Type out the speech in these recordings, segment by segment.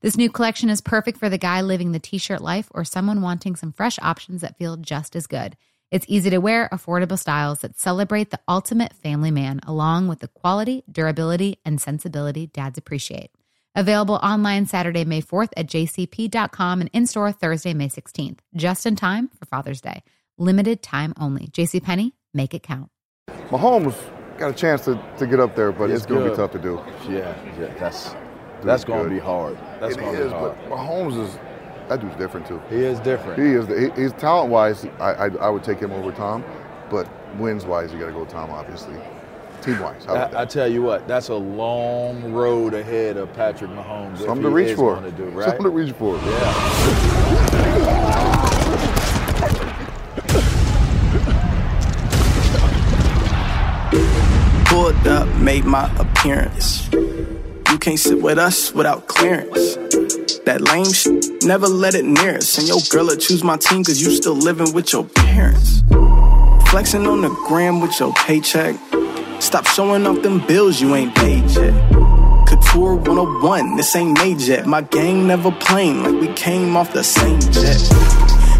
This new collection is perfect for the guy living the t shirt life or someone wanting some fresh options that feel just as good. It's easy to wear, affordable styles that celebrate the ultimate family man, along with the quality, durability, and sensibility dads appreciate. Available online Saturday, May 4th at jcp.com and in store Thursday, May 16th, just in time for Father's Day. Limited time only. JCPenney, make it count. Mahomes got a chance to, to get up there, but He's it's going to be tough to do. Yeah, yeah, that's that's going to be hard. That's going to is, be hard. but Mahomes is that dude's different too. He is different. He is. The, he, he's talent wise. I, I I would take him over Tom, but wins wise, you got to go Tom, obviously. Team wise, how about I, I tell you what, that's a long road ahead of Patrick Mahomes. if Something he to reach is for. gonna do, right? Something to reach for. Yeah. Pulled up, made my appearance. You can't sit with us without clearance. That lame shit, never let it near us. And your girl will choose my team cause you still living with your parents. Flexing on the gram with your paycheck. Stop showing off them bills you ain't paid yet. Couture 101, this ain't made yet. My gang never playing like we came off the same jet.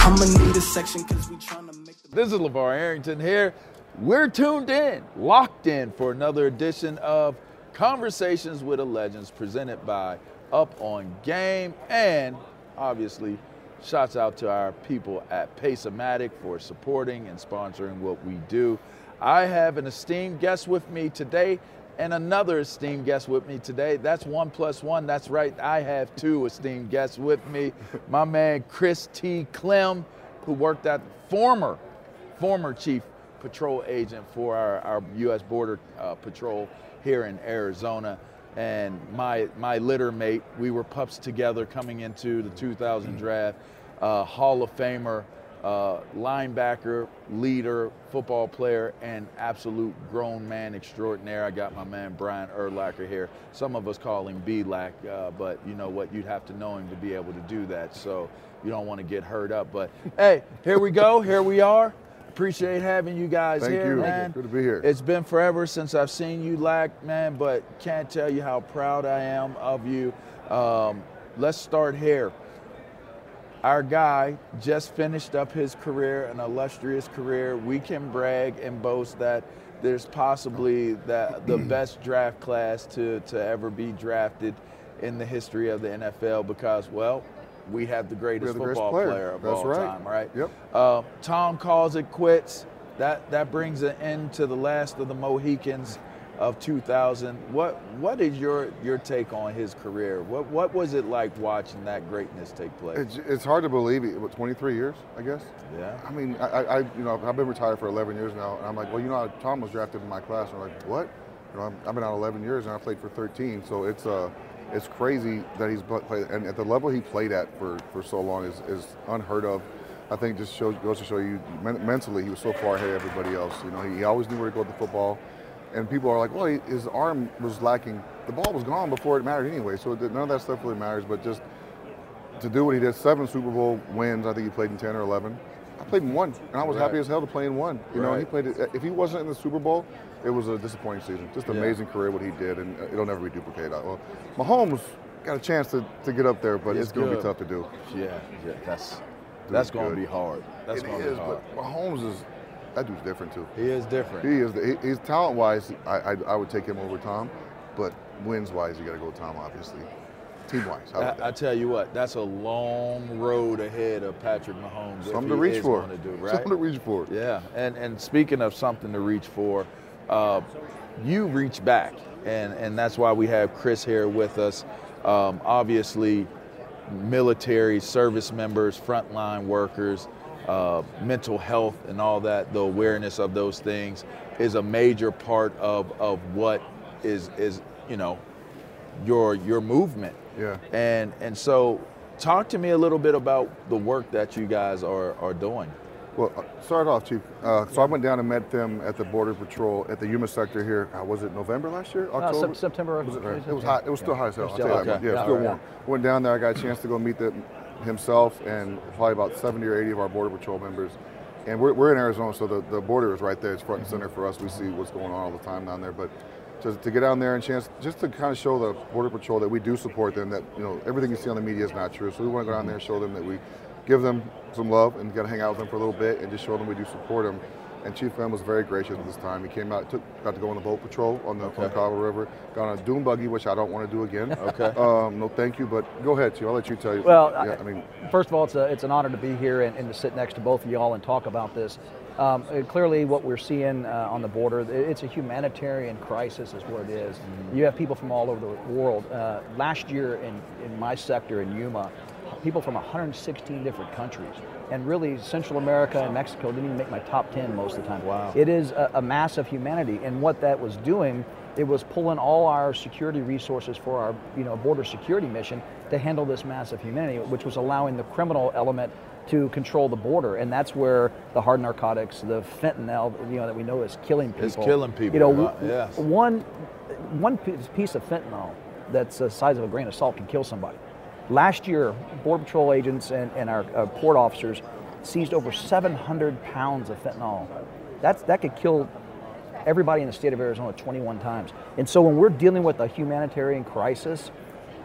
I'ma need a section cause we tryna make the This is LaVar Arrington here. We're tuned in, locked in for another edition of Conversations with the Legends presented by Up on Game. And obviously, shouts out to our people at Pace-O-Matic for supporting and sponsoring what we do. I have an esteemed guest with me today and another esteemed guest with me today. That's one plus one. That's right. I have two esteemed guests with me. My man Chris T. Clem, who worked at former, former chief patrol agent for our, our U.S. Border uh, Patrol here in Arizona, and my my litter mate. We were pups together coming into the 2000 draft. Uh, Hall of Famer, uh, linebacker, leader, football player, and absolute grown man extraordinaire. I got my man Brian Urlacher here. Some of us call him B-Lack, uh, but you know what? You'd have to know him to be able to do that. So you don't want to get hurt up. But hey, here we go. Here we are. Appreciate having you guys Thank here, you. man. Good to be here. It's been forever since I've seen you, Lack, man, but can't tell you how proud I am of you. Um, let's start here. Our guy just finished up his career, an illustrious career. We can brag and boast that there's possibly that the best draft class to, to ever be drafted in the history of the NFL because, well, we have the greatest the greatest football player. player of That's all right. time, right? Yep. Uh, Tom calls it quits. That that brings an end to the last of the Mohicans of 2000. What what is your your take on his career? What what was it like watching that greatness take place? It's, it's hard to believe it. What, 23 years, I guess. yeah. I mean, I, I, I- you know, I've been retired for 11 years now, and I'm like, well, you know, Tom was drafted in my class, and I'm like, what? You know, I'm, I've been out 11 years, and I played for 13, so it's uh, it's crazy that he's played, and at the level he played at for, for so long is, is unheard of. I think just shows goes to show you men- mentally he was so far ahead of everybody else. You know, he, he always knew where to go with the football, and people are like, well, he, his arm was lacking. The ball was gone before it mattered anyway, so it, none of that stuff really matters. But just to do what he did, seven Super Bowl wins. I think he played in 10 or 11. I played in one, and I was Right. happy as hell to play in one. You know, he played. If he wasn't in the Super Bowl, it was a disappointing season. Just Yeah. amazing career what he did, and uh, it'll never be duplicated. Well, Mahomes got a chance to, to get up there, but He's it's going to be tough to do. Yeah, yeah, that's that's going to be hard. That's going to be hard. but Mahomes is that dude's different too. He is different. He is. The, he, he's talent wise. I, I I would take him over Tom, but wins wise, you got to go Tom obviously. Team wise, I, I tell you what, that's a long road ahead of Patrick Mahomes. Something to reach for. do, right? Something to reach for. Yeah, and and speaking of something to reach for, uh, you reach back, and and that's why we have Chris here with us. Um, obviously, military service members, frontline workers, uh, mental health, and all that. The awareness of those things is a major part of of what is is you know your your movement. Yeah. And and so, talk to me a little bit about the work that you guys are are doing. Well, uh, start off, Chief. Uh, so I went down and met them at the Border Patrol at the Yuma sector here. Uh, was it November last year? Uh, October? Sep- September. Was it, right? it was hot. It was still Yeah. hot as hell. I'll tell you still that. hot. Yeah, Okay. still Yeah. warm. Went down there. I got a chance to go meet the, himself and probably about 70 or 80 of our Border Patrol members. And we're, we're in Arizona, so the, the border is right there. It's front and center for us. We see what's going on all the time down there. But just to get down there and chance, just to kind of show the Border Patrol that we do support them, that you know everything you see on the media is not true. So we want to go down there and show them that we give them some love and got to hang out with them for a little bit and just show them we do support them. And Chief Glenn was very gracious this time. He came out, took, got to go on the boat patrol on the, Okay. Colorado River, got on a dune buggy, which I don't want to do again. Okay. Um, no, thank you, but go ahead, Chief. I'll let you tell you. Well, yeah, I- I mean, First of all, it's, a, it's an honor to be here and, and to sit next to both of y'all and talk about this. Um, clearly, what we're seeing uh, on the border, it's a humanitarian crisis, is what it is. You have people from all over the world. Uh, last year, in, in my sector in Yuma, people from 116 different countries. And really, Central America and Mexico didn't even make my top 10 most of the time. Wow. It is a, a of humanity. And what that was doing, it was pulling all our security resources for our you know, border security mission to handle this mass of humanity, which was allowing the criminal element to control the border. And that's where the hard narcotics, the fentanyl, you know, that we know is killing people. It's killing people, You know, right, yes. one, one piece of fentanyl that's the size of a grain of salt can kill somebody. Last year, Border Patrol agents and, and our uh, port officers seized over 700 pounds of fentanyl. That's, that could kill everybody in the state of Arizona 21 times. And so when we're dealing with a humanitarian crisis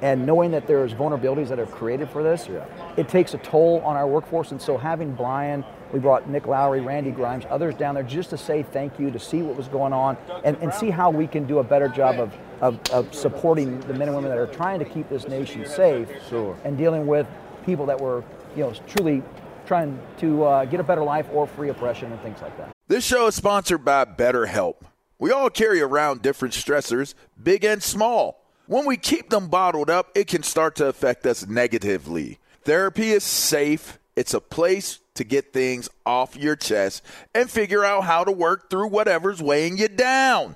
and knowing that there's vulnerabilities that are created for this, it takes a toll on our workforce. And so having Brian, we brought Nick Lowery, Randy Grimes, others down there just to say thank you, to see what was going on, and, and see how we can do a better job of, of, of supporting the men and women that are trying to keep this nation safe Sure. and dealing with people that were, you know, truly trying to uh, get a better life or free oppression and things like that. This show is sponsored by BetterHelp. We all carry around different stressors, big and small. When we keep them bottled up, it can start to affect us negatively. Therapy is safe, it's a place to get things off your chest and figure out how to work through whatever's weighing you down.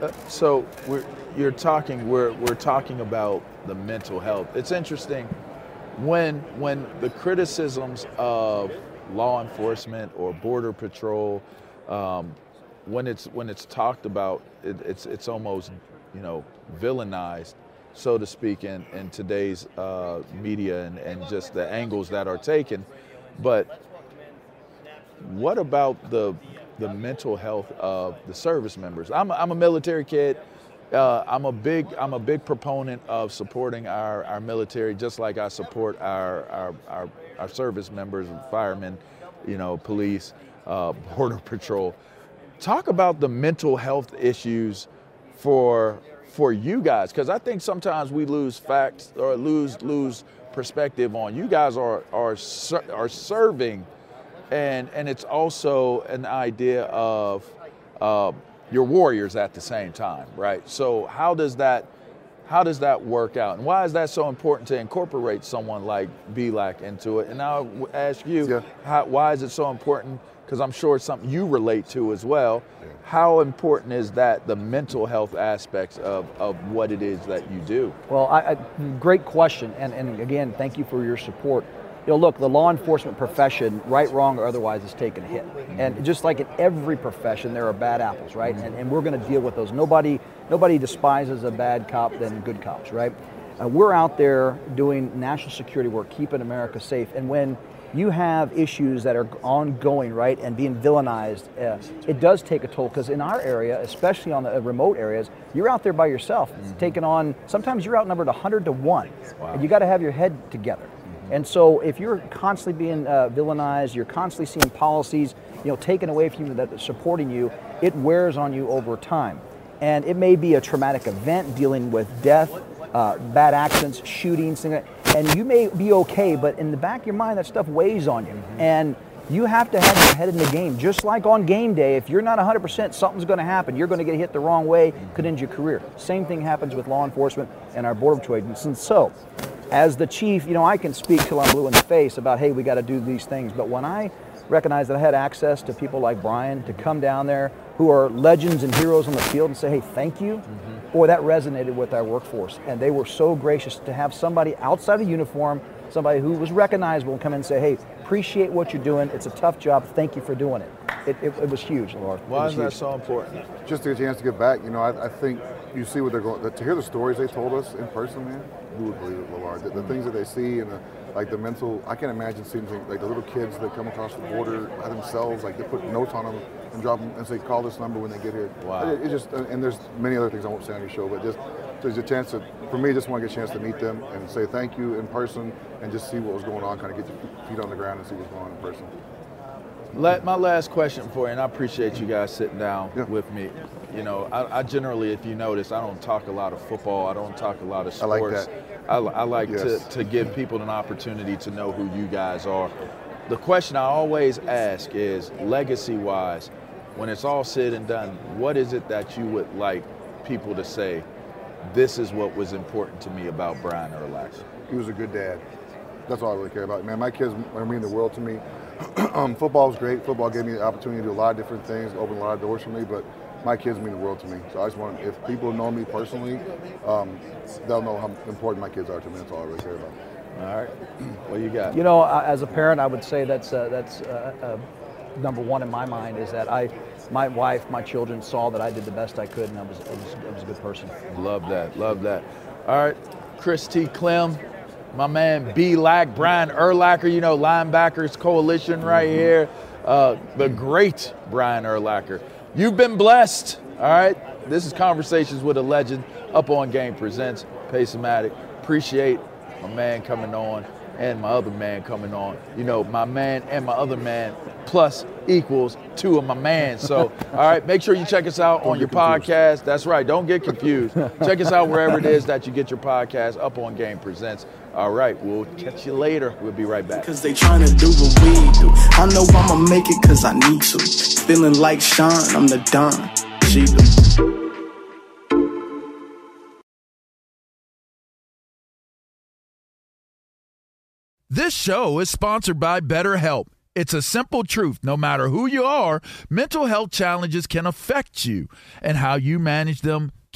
Uh, so we're, you're talking. We're we're talking about the mental health. It's interesting when when the criticisms of law enforcement or border patrol, um, when it's when it's talked about, it, it's it's almost you know villainized, so to speak, in in today's uh, media and and just the angles that are taken. But what about the the mental health of the service members? I'm a, I'm a military kid. Uh, I'm a big I'm a big proponent of supporting our, our military, just like I support our our, our, our service members, firemen, you know, police, uh, border patrol. Talk about the mental health issues for for you guys, because I think sometimes we lose facts or lose lose perspective on you guys are are are serving, and and it's also an idea of. Uh, your warriors at the same time, right? So how does that how does that work out, and why is that so important to incorporate someone like BLAC into it? And I'll ask you, yeah. how, why is it so important? Because I'm sure it's something you relate to as well. Yeah. How important is that the mental health aspects of, of what it is that you do? Well, I, I, great question, and, and again, thank you for your support you know, look, the law enforcement profession, right, wrong, or otherwise, is taking a hit. And just like in every profession, there are bad apples, right? And, and we're going to deal with those. Nobody, nobody despises a bad cop than good cops, right? Uh, we're out there doing national security work, keeping America safe. And when you have issues that are ongoing, right, and being villainized, uh, it does take a toll. Because in our area, especially on the uh, remote areas, you're out there by yourself, mm-hmm. taking on. Sometimes you're outnumbered 100 to one, wow. and you got to have your head together. And so if you're constantly being uh, villainized, you're constantly seeing policies, you know, taken away from you that are supporting you, it wears on you over time. And it may be a traumatic event dealing with death, uh, bad accidents, shootings, and you may be okay, but in the back of your mind, that stuff weighs on you. Mm-hmm. And you have to have your head in the game. Just like on game day, if you're not 100%, something's going to happen. You're going to get hit the wrong way, could end your career. Same thing happens with law enforcement and our Border Patrol agents. And so, as the chief, you know, I can speak till I'm blue in the face about, hey, we got to do these things. But when I recognized that I had access to people like Brian to come down there who are legends and heroes on the field and say, hey, thank you, mm-hmm. boy, that resonated with our workforce. And they were so gracious to have somebody outside the uniform, somebody who was recognizable, come in and say, hey, appreciate what you're doing. It's a tough job. Thank you for doing it. It, it, it was huge, Lord. Why is huge. that so important? Just to get a chance to get back. You know, I, I think you see what they're going to hear the stories they told us in person, man. Who would believe it, LaVar? The, the things that they see and the, like the mental. I can't imagine seeing like the little kids that come across the border by themselves. Like they put notes on them and drop them and say, "Call this number when they get here." Wow. It, it just and there's many other things I won't say on your show, but just there's a chance to, for me, just want to get a chance to meet them and say thank you in person and just see what was going on, kind of get your feet on the ground and see what's going on in person. Let, my last question for you, and I appreciate you guys sitting down yeah. with me. You know, I, I, generally, if you notice, I don't talk a lot of football. I don't talk a lot of sports. I like that. I, I like yes. to, to give people an opportunity to know who you guys are. The question I always ask is legacy-wise, when it's all said and done, what is it that you would like people to say? This is what was important to me about Brian Urlacher. He was a good dad. That's all I really care about. Man, my kids mean the world to me. um, football was great. Football gave me the opportunity to do a lot of different things, opened a lot of doors for me. But my kids mean the world to me. So I just want, if people know me personally, um, they'll know how important my kids are to me. That's all I really care about. All right. What you got? You know, as a parent, I would say that's uh, that's uh, uh, number one in my mind is that I, my wife, my children saw that I did the best I could, and I was I was, I was a good person. Love that. Love that. All right, Chris T. Clem my man BLAC, Brian Urlacher, you know, linebackers coalition right mm-hmm. here. Uh, the great Brian Urlacher. You've been blessed, all right? This is Conversations with a Legend up on Game Presents. Pacematic. Appreciate my man coming on and my other man coming on. You know, my man and my other man plus equals two of my man. So, all right, make sure you check us out don't on your confused. podcast. That's right, don't get confused. check us out wherever it is that you get your podcast up on Game Presents. All right, we'll catch you later. We'll be right back. Cause they trying to do what we do. I know I'ma make it cause I need to. Feeling like Sean, I'm the Don. She do. This show is sponsored by BetterHelp. It's a simple truth. No matter who you are, mental health challenges can affect you, and how you manage them